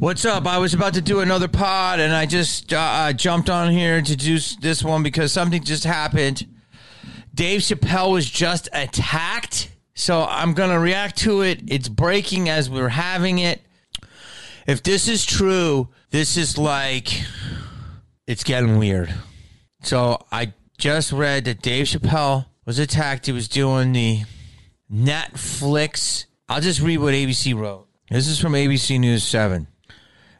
What's up? I was about to do another pod and I just uh, jumped on here to do this one because something just happened. Dave Chappelle was just attacked. So I'm going to react to it. It's breaking as we're having it. If this is true, this is like, it's getting weird. So I just read that Dave Chappelle was attacked. He was doing the Netflix. I'll just read what ABC wrote. This is from ABC News 7.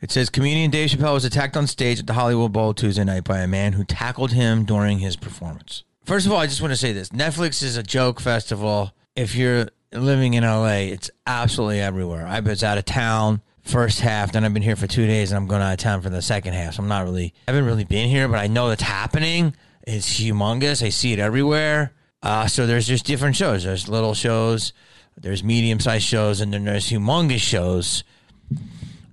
It says comedian Dave Chappelle was attacked on stage at the Hollywood Bowl Tuesday night by a man who tackled him during his performance. First of all, I just want to say this Netflix is a joke festival. If you're living in LA, it's absolutely everywhere. I was out of town first half, then I've been here for two days, and I'm going out of town for the second half. So I'm not really, I haven't really been here, but I know it's happening. It's humongous. I see it everywhere. Uh, so there's just different shows. There's little shows, there's medium sized shows, and then there's humongous shows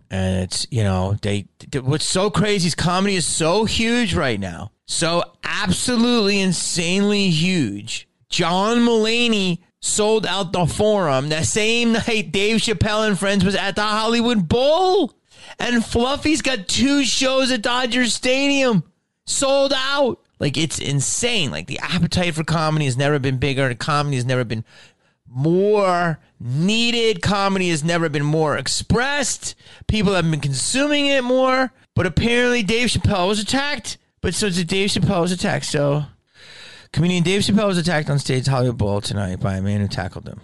and it's you know they, they- what's so crazy is comedy is so huge right now. So absolutely insanely huge. John Mulaney sold out the forum. That same night dave chappelle and friends was at the hollywood bowl. And fluffy's got two shows at dodger stadium. Sold out. Like it's insane. Like the appetite for comedy has never been bigger. Comedy has never been more needed. Comedy has never been more expressed. People have been consuming it more. But apparently, Dave Chappelle was attacked. But so did Dave Chappelle was attacked. So, comedian Dave Chappelle was attacked on stage Hollywood Bowl tonight by a man who tackled him.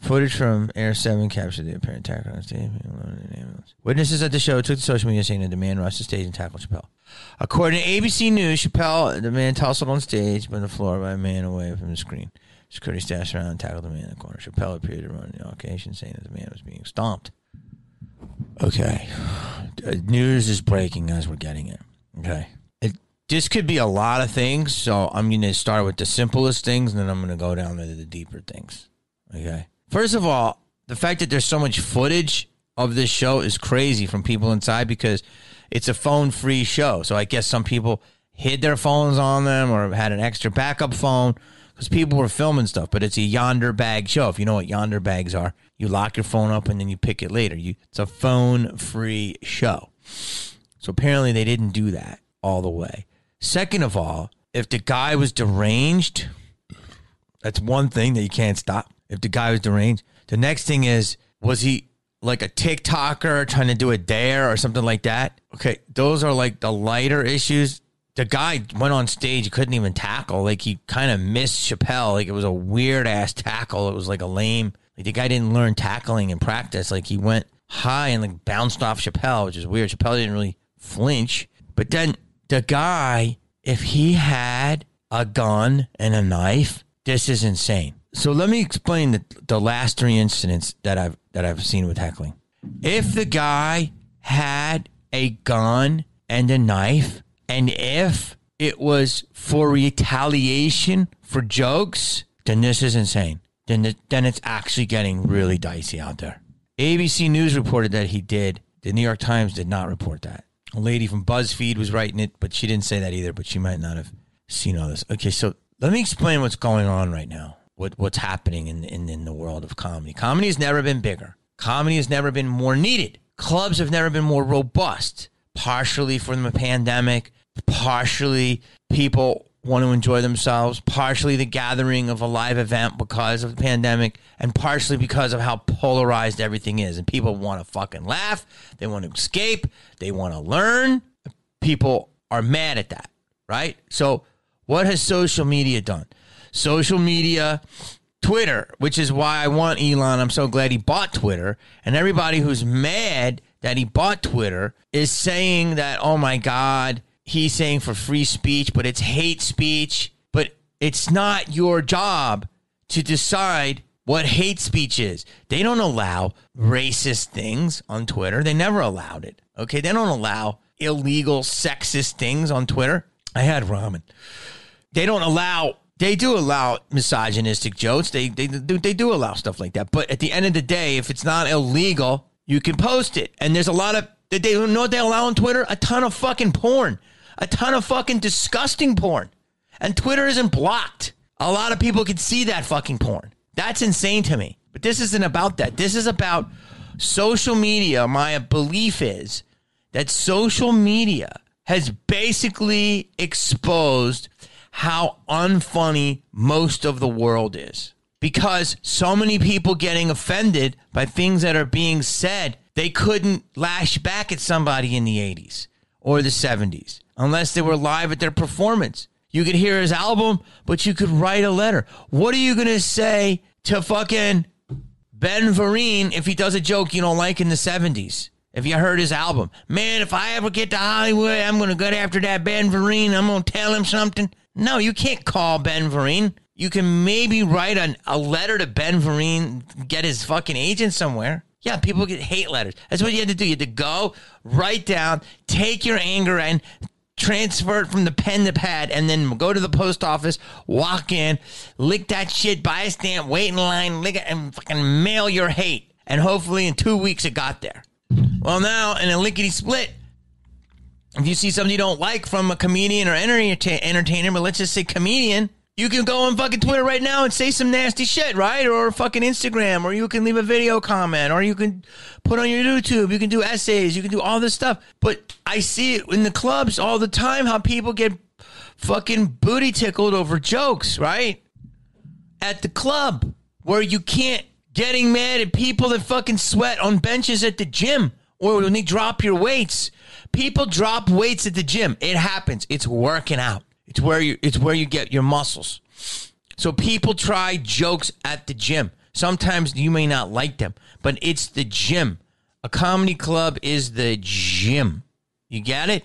Footage from Air 7 captured the apparent attack on stage. Witnesses at the show took to social media saying that the man rushed the stage and tackled Chappelle. According to ABC News, Chappelle, the man tussled on stage by the floor by a man away from the screen. Security stashed around and tackled the man in the corner. Chappelle appeared to run the occasion, saying that the man was being stomped. Okay. Uh, News is breaking as we're getting it. Okay. It, this could be a lot of things, so I'm going to start with the simplest things, and then I'm going to go down to the deeper things. Okay. First of all, the fact that there's so much footage of this show is crazy from people inside because it's a phone free show. So I guess some people hid their phones on them or had an extra backup phone because people were filming stuff. But it's a Yondr bag show. If you know what Yondr bags are, you lock your phone up and then you pick it later. You, it's a phone free show. So apparently they didn't do that all the way. Second of all, if the guy was deranged, that's one thing that you can't stop. If the guy was deranged, the next thing is, was he like a TikToker trying to do a dare or something like that? Okay, those are like the lighter issues. The guy went on stage, he couldn't even tackle. Like he kind of missed Chappelle. Like it was a weird ass tackle. It was like a lame. Like the guy didn't learn tackling in practice. Like he went high and like bounced off Chappelle, which is weird. Chappelle didn't really flinch. But then the guy, if he had a gun and a knife, this is insane. So let me explain the, the last three incidents that I've that I've seen with heckling. If the guy had a gun and a knife, and if it was for retaliation for jokes, then this is insane. Then it, then it's actually getting really dicey out there. ABC News reported that he did. The New York Times did not report that. A lady from BuzzFeed was writing it, but she didn't say that either. But she might not have seen all this. Okay, so let me explain what's going on right now. What what's happening in in, in the world of comedy? Comedy has never been bigger. Comedy has never been more needed. Clubs have never been more robust. Partially from the pandemic, partially people want to enjoy themselves, partially the gathering of a live event because of the pandemic, and partially because of how polarized everything is. And people want to fucking laugh, they want to escape, they want to learn. People are mad at that, right? So, what has social media done? Social media, Twitter, which is why I want Elon. I'm so glad he bought Twitter. And everybody who's mad that he bought Twitter is saying that, oh my God, he's saying for free speech, but it's hate speech. But it's not your job to decide what hate speech is. They don't allow racist things on Twitter. They never allowed it. Okay. They don't allow illegal sexist things on Twitter. I had ramen. They don't allow they do allow misogynistic jokes. They they do they do allow stuff like that. But at the end of the day, if it's not illegal, you can post it. And there's a lot of they know what they allow on Twitter? A ton of fucking porn. A ton of fucking disgusting porn. And Twitter isn't blocked. A lot of people can see that fucking porn. That's insane to me. But this isn't about that. This is about social media. My belief is that social media has basically exposed how unfunny most of the world is. Because so many people getting offended by things that are being said, they couldn't lash back at somebody in the 80s or the 70s unless they were live at their performance. You could hear his album, but you could write a letter. What are you going to say to fucking Ben Vereen if he does a joke you don't like in the 70s. If you heard his album, man, if I ever get to Hollywood, I'm going to go after that Ben Vereen. I'm going to tell him something. No, you can't call Ben Vereen. You can maybe write an, a letter to Ben Vereen, get his fucking agent somewhere. Yeah, people get hate letters. That's what you had to do. You had to go, write down, take your anger and transfer it from the pen to pad, and then go to the post office, walk in, lick that shit, buy a stamp, wait in line, lick it, and fucking mail your hate. And hopefully in two weeks it got there. Well, now in a lickety split, if you see something you don't like from a comedian or entertainer, but let's just say comedian, you can go on fucking Twitter right now and say some nasty shit, right? Or fucking Instagram, or you can leave a video comment, or you can put on your YouTube, you can do essays, you can do all this stuff. But I see it in the clubs all the time how people get fucking booty tickled over jokes, right? At the club where you can't getting mad at people that fucking sweat on benches at the gym or when they drop your weights. People drop weights at the gym. It happens. It's working out. It's where you it's where you get your muscles. So people try jokes at the gym. Sometimes you may not like them, but it's the gym. A comedy club is the gym. You get it?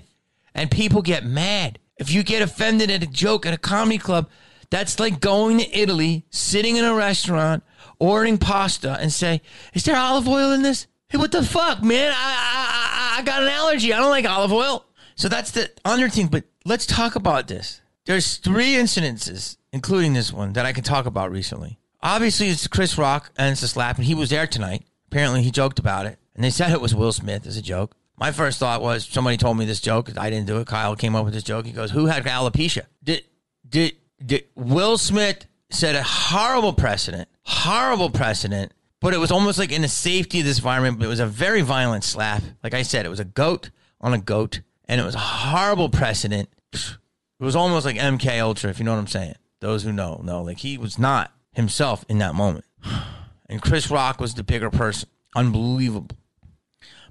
And people get mad. If you get offended at a joke at a comedy club, that's like going to Italy, sitting in a restaurant, ordering pasta, and say, "Is there olive oil in this?" Hey, what the fuck, man? I I, I got an allergy. I don't like olive oil. So that's the other thing. But let's talk about this. There's three incidences, including this one, that I can talk about recently. Obviously, it's Chris Rock and it's a slap, and he was there tonight. Apparently, he joked about it, and they said it was Will Smith as a joke. My first thought was somebody told me this joke. I didn't do it. Kyle came up with this joke. He goes, "Who had alopecia?" Did did did Will Smith set a horrible precedent? Horrible precedent. But it was almost like in the safety of this environment. But it was a very violent slap. Like I said, it was a goat on a goat and it was a horrible precedent. It was almost like MK Ultra, if you know what I'm saying. Those who know know, like he was not himself in that moment, and Chris Rock was the bigger person. Unbelievable.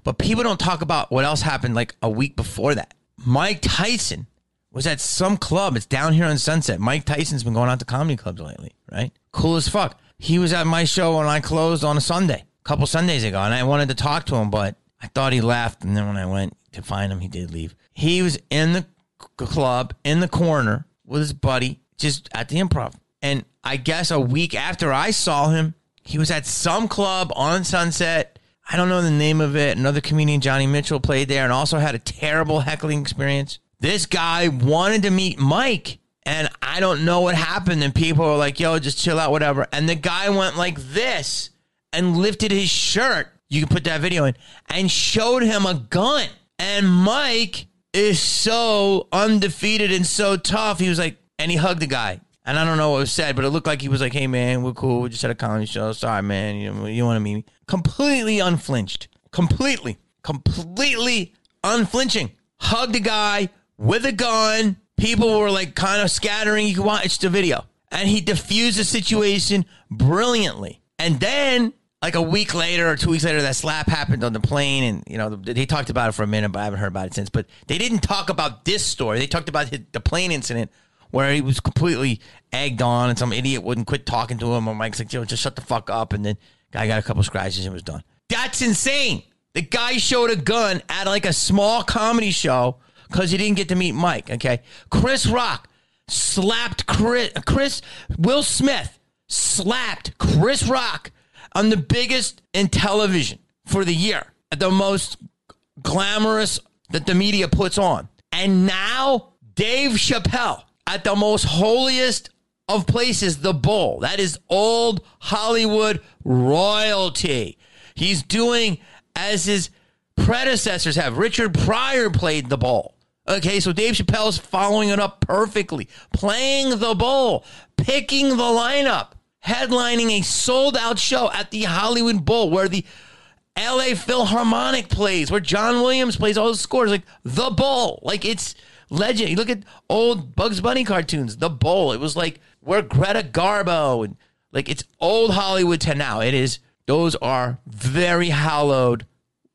But people don't talk about what else happened like a week before that. Mike Tyson was at some club. It's down here on Sunset. Mike Tyson's been going out to comedy clubs lately, right? Cool as fuck. He was at my show when I closed on a Sunday, a couple Sundays ago, and I wanted to talk to him, but I thought he left, and then when I went to find him, he did leave. He was in the club in the corner with his buddy, just at the improv. And I guess a week after I saw him, he was at some club on Sunset. I don't know the name of it. Another comedian, Johnny Mitchell, played there and also had a terrible heckling experience. This guy wanted to meet Mike, and I don't know what happened. And people were like, yo, just chill out, whatever. And the guy went like this and lifted his shirt you can put that video in, and showed him a gun. And Mike is so undefeated and so tough. He was like, and he hugged the guy. And I don't know what was said, but it looked like he was like, hey, man, we're cool. We just had a comedy show. Sorry, man. You, you want to meet me? Completely unflinched. Completely, completely unflinching. Hugged a guy with a gun. People were like kind of scattering. You can watch the video. And he diffused the situation brilliantly. And then like a week later or two weeks later, that slap happened on the plane, and you know they talked about it for a minute, but I haven't heard about it since. But they didn't talk about this story. They talked about the plane incident where he was completely egged on, and some idiot wouldn't quit talking to him. And Mike's like, "Yo, just shut the fuck up," and then guy got a couple scratches and was done. That's insane. The guy showed a gun at like a small comedy show because he didn't get to meet Mike. Okay, Chris Rock slapped Chris, Chris Will Smith slapped Chris Rock on the biggest in television for the year, at the most glamorous that the media puts on. And now Dave Chappelle at the most holiest of places, the Bowl. That is old Hollywood royalty. He's doing as his predecessors have. Richard Pryor played the Bowl. Okay, so Dave Chappelle is following it up perfectly, playing the bowl, picking the lineup, headlining a sold out show at the Hollywood Bowl where the LA Philharmonic plays, where John Williams plays all the scores, like the bowl. Like it's legend. You look at old Bugs Bunny cartoons, the bowl. It was like where Greta Garbo and like it's old Hollywood to now. It is, those are very hallowed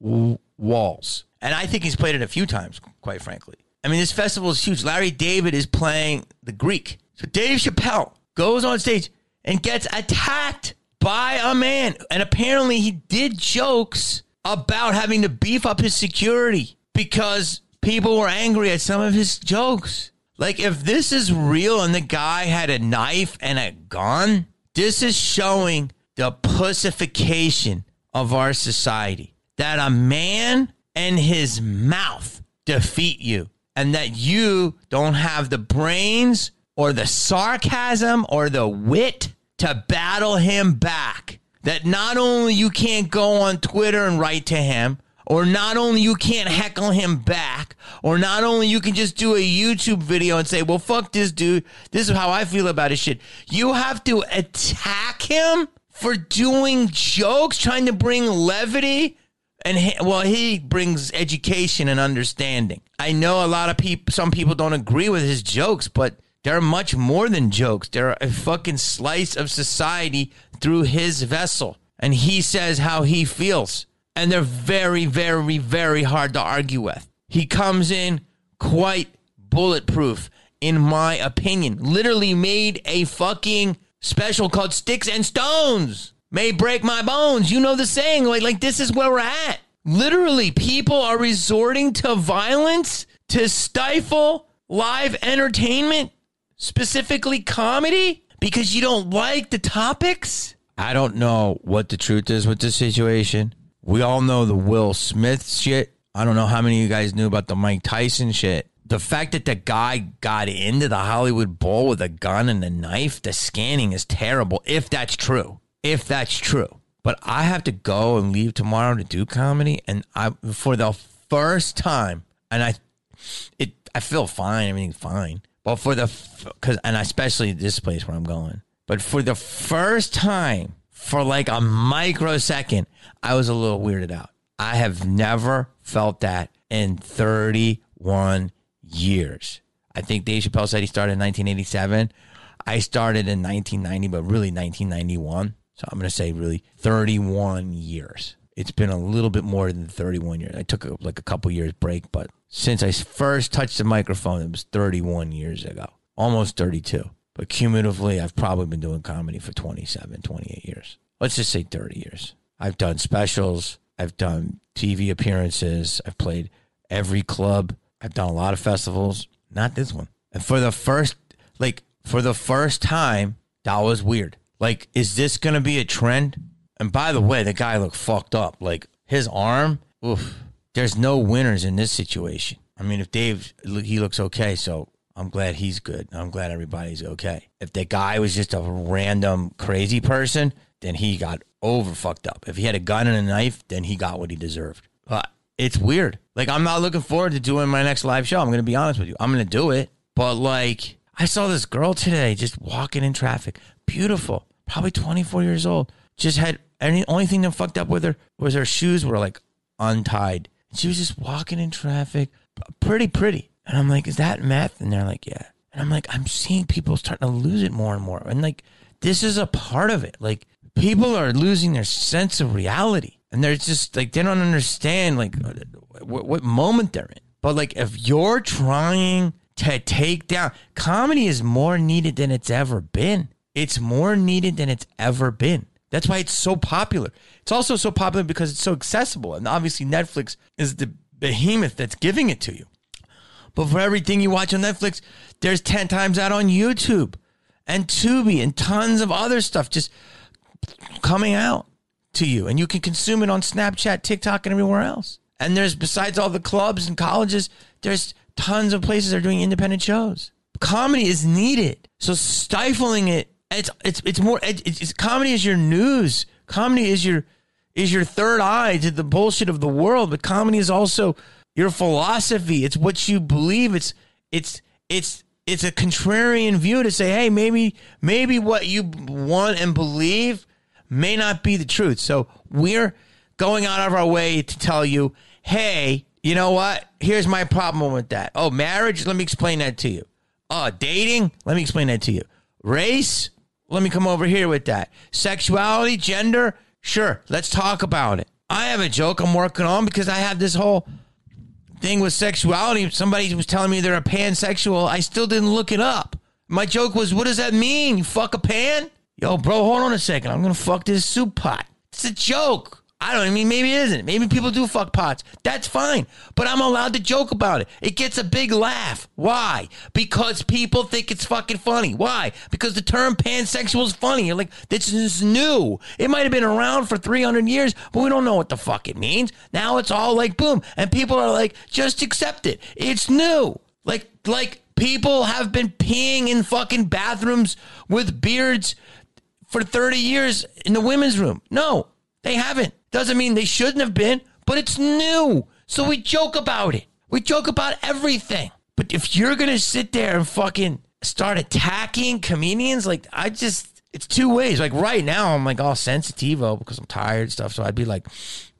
w- walls. And I think he's played it a few times, quite frankly. I mean, this festival is huge. Larry David is playing the Greek. So Dave Chappelle goes on stage and gets attacked by a man. And apparently he did jokes about having to beef up his security because people were angry at some of his jokes. Like, if this is real and the guy had a knife and a gun, this is showing the pussification of our society. That a man and his mouth defeat you, and that you don't have the brains or the sarcasm or the wit to battle him back. That not only you can't go on Twitter and write to him, or not only you can't heckle him back, or not only you can just do a YouTube video and say, well, fuck this dude. This is how I feel about his shit. You have to attack him for doing jokes, trying to bring levity. And he, well, he brings education and understanding. I know a lot of people, some people don't agree with his jokes, but they're much more than jokes. They're a fucking slice of society through his vessel. And he says how he feels. And they're very, very, very hard to argue with. He comes in quite bulletproof, in my opinion. Literally made a fucking special called Sticks and Stones. May break my bones. You know the saying. Like, like this is where we're at. Literally, people are resorting to violence to stifle live entertainment, specifically comedy, because you don't like the topics. I don't know what the truth is with this situation. We all know the Will Smith shit. I don't know how many of you guys knew about the Mike Tyson shit. The fact that the guy got into the Hollywood Bowl with a gun and a knife, the scanning is terrible, if that's true. If that's true. But I have to go and leave tomorrow to do comedy. And I, for the first time, and I, it, I feel fine. Everything's fine. But for the, cause, and especially this place where I'm going. But for the first time, for like a microsecond, I was a little weirded out. I have never felt that in 31 years. I think Dave Chappelle said he started in 1987. I started in 1990, but really 1991. So I'm going to say really 31 years. It's been a little bit more than 31 years. I took a, like a couple years break, but since I first touched the microphone, it was 31 years ago, almost 32. But cumulatively, I've probably been doing comedy for 27, 28 years. Let's just say 30 years. I've done specials. I've done TV appearances. I've played every club. I've done a lot of festivals. Not this one. And for the first, like, for the first time, that was weird. Like, is this going to be a trend? And by the way, the guy looked fucked up. Like, his arm, oof. There's no winners in this situation. I mean, if Dave, he looks okay, so I'm glad he's good. I'm glad everybody's okay. If the guy was just a random crazy person, then he got over fucked up. If he had a gun and a knife, then he got what he deserved. But it's weird. Like I'm not looking forward to doing my next live show. I'm gonna be honest with you. I'm gonna do it. But like I saw this girl today just walking in traffic. Beautiful. Probably 24 years old. Just had any only thing that fucked up with her was her shoes were like untied. She was just walking in traffic. Pretty pretty. And I'm like, is that meth? And they're like, yeah. And I'm like, I'm seeing people starting to lose it more and more. And like, this is a part of it. Like, people are losing their sense of reality. And they're just like, they don't understand like what, what moment they're in. But like, if you're trying to take down, comedy is more needed than it's ever been. It's more needed than it's ever been. That's why it's so popular. It's also so popular because it's so accessible. And obviously, Netflix is the behemoth that's giving it to you. But for everything you watch on Netflix, there's 10 times that on YouTube. and Tubi and tons of other stuff just coming out to you. And you can consume it on Snapchat, TikTok, and everywhere else. And there's, besides all the clubs and colleges, there's tons of places that are doing independent shows. Comedy is needed. So stifling it, it's, it's, it's more, it's, it's comedy is your news. Comedy is your, is your third eye to the bullshit of the world. But comedy is also your philosophy. It's what you believe. It's, it's, it's, it's a contrarian view to say, hey, maybe maybe what you want and believe may not be the truth. So we're going out of our way to tell you, hey, you know what? Here's my problem with that. Oh, marriage, let me explain that to you. Oh, dating, let me explain that to you. Race, let me come over here with that. Sexuality, gender, sure, let's talk about it. I have a joke I'm working on because I have this whole thing with sexuality. Somebody was telling me they're a pansexual. I still didn't look it up. My joke was, what does that mean? You fuck a pan? Yo, bro, hold on a second. I'm gonna fuck this soup pot. It's a joke. I don't I mean maybe it isn't. Maybe people do fuck pots. That's fine. But I'm allowed to joke about it. It gets a big laugh. Why? Because people think it's fucking funny. Why? Because the term pansexual is funny. You're like, this is new. It might have been around for 300 years, but we don't know what the fuck it means. Now it's all like boom. And people are like, just accept it. It's new. Like, like people have been peeing in fucking bathrooms with beards for 30 years in the women's room. No, they haven't. Doesn't mean they shouldn't have been, but it's new. So we joke about it. We joke about everything. But if you're going to sit there and fucking start attacking comedians, like, I just, it's two ways. Like, right now, I'm like all sensitivo because I'm tired and stuff. So I'd be like,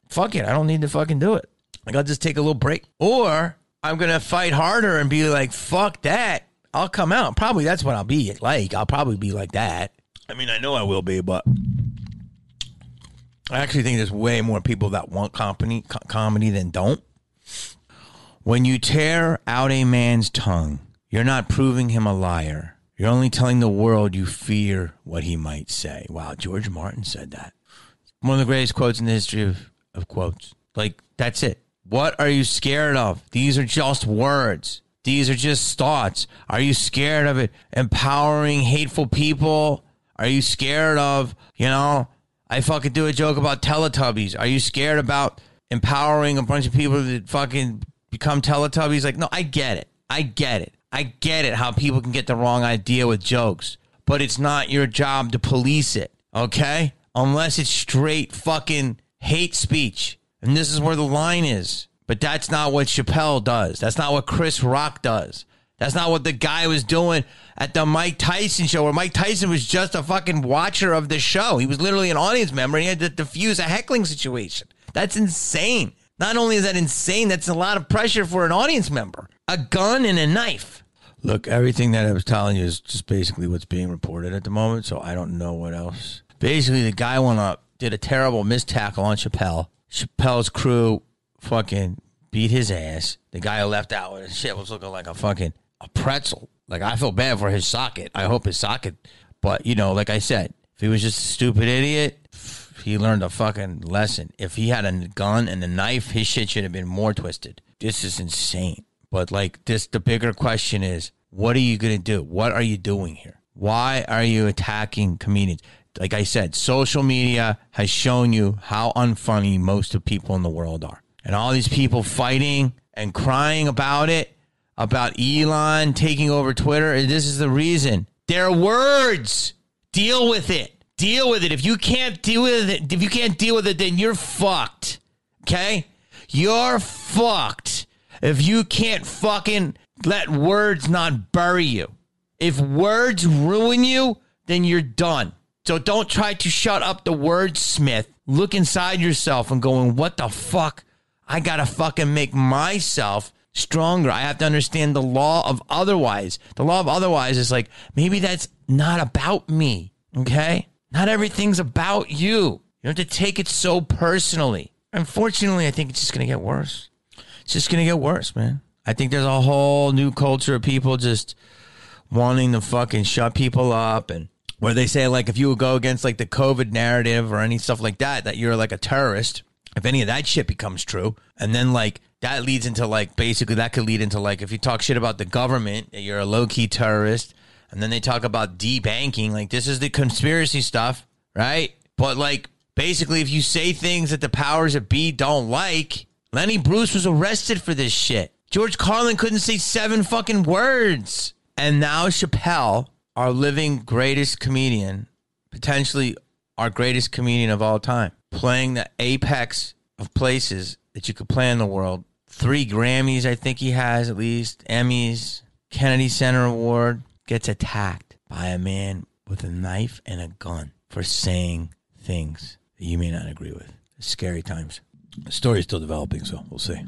fuck it. I don't need to fucking do it. Like, I'll just take a little break. Or I'm going to fight harder and be like, fuck that. I'll come out. Probably that's what I'll be like. I'll probably be like that. I mean, I know I will be, but I actually think there's way more people that want company, co- comedy than don't. When you tear out a man's tongue, you're not proving him a liar. You're only telling the world you fear what he might say. Wow, George Martin said that. One of the greatest quotes in the history of, of quotes. Like, that's it. What are you scared of? These are just words. These are just thoughts. Are you scared of it empowering hateful people? Are you scared of, you know, I fucking do a joke about Teletubbies. Are you scared about empowering a bunch of people to fucking become Teletubbies? Like, no, I get it. I get it. I get it how people can get the wrong idea with jokes, but it's not your job to police it, okay? Unless it's straight fucking hate speech. And this is where the line is. But that's not what Chappelle does. That's not what Chris Rock does. That's not what the guy was doing at the Mike Tyson show, where Mike Tyson was just a fucking watcher of the show. He was literally an audience member and he had to diffuse a heckling situation. That's insane. Not only is that insane, that's a lot of pressure for an audience member. A gun and a knife. Look, everything that I was telling you is just basically what's being reported at the moment, so I don't know what else. Basically, the guy went up, did a terrible missed tackle on Chappelle. Chappelle's crew fucking beat his ass. The guy who left out with his shit was looking like a fucking a pretzel. Like I feel bad for his socket. I hope his socket, but you know, like I said, if he was just a stupid idiot, he learned a fucking lesson. If he had a gun and a knife, his shit should have been more twisted. This is insane. But like this, the bigger question is, what are you gonna do? What are you doing here? Why are you attacking comedians? Like I said, social media has shown you how unfunny most of people in the world are. And all these people fighting and crying about it about Elon taking over Twitter. This is the reason. They're words. Deal with it. Deal with it. If you can't deal with it, if you can't deal with it, then you're fucked. Okay? You're fucked. If you can't fucking let words not bury you. If words ruin you, then you're done. So don't try to shut up the wordsmith. Look inside yourself and going, what the fuck? I gotta fucking make myself stronger. I have to understand the law of otherwise. The law of otherwise is like, maybe that's not about me. Okay? Not everything's about you. You don't have to take it so personally. Unfortunately, I think it's just going to get worse. It's just going to get worse, man. I think there's a whole new culture of people just wanting to fucking shut people up and where they say like if you go against like the COVID narrative or any stuff like that, that you're like a terrorist. If any of that shit becomes true, and then like that leads into like basically that could lead into like if you talk shit about the government, you're a low key terrorist, And then they talk about debanking. Like, this is the conspiracy stuff, right? But, like, basically, if you say things that the powers that be don't like, Lenny Bruce was arrested for this shit. George Carlin couldn't say seven fucking words. And now Chappelle, our living greatest comedian, potentially our greatest comedian of all time, playing the apex of places that you could play in the world. Three Grammys, I think he has at least, Emmys, Kennedy Center Award, gets attacked by a man with a knife and a gun for saying things that you may not agree with. Scary times. The story is still developing, so we'll see.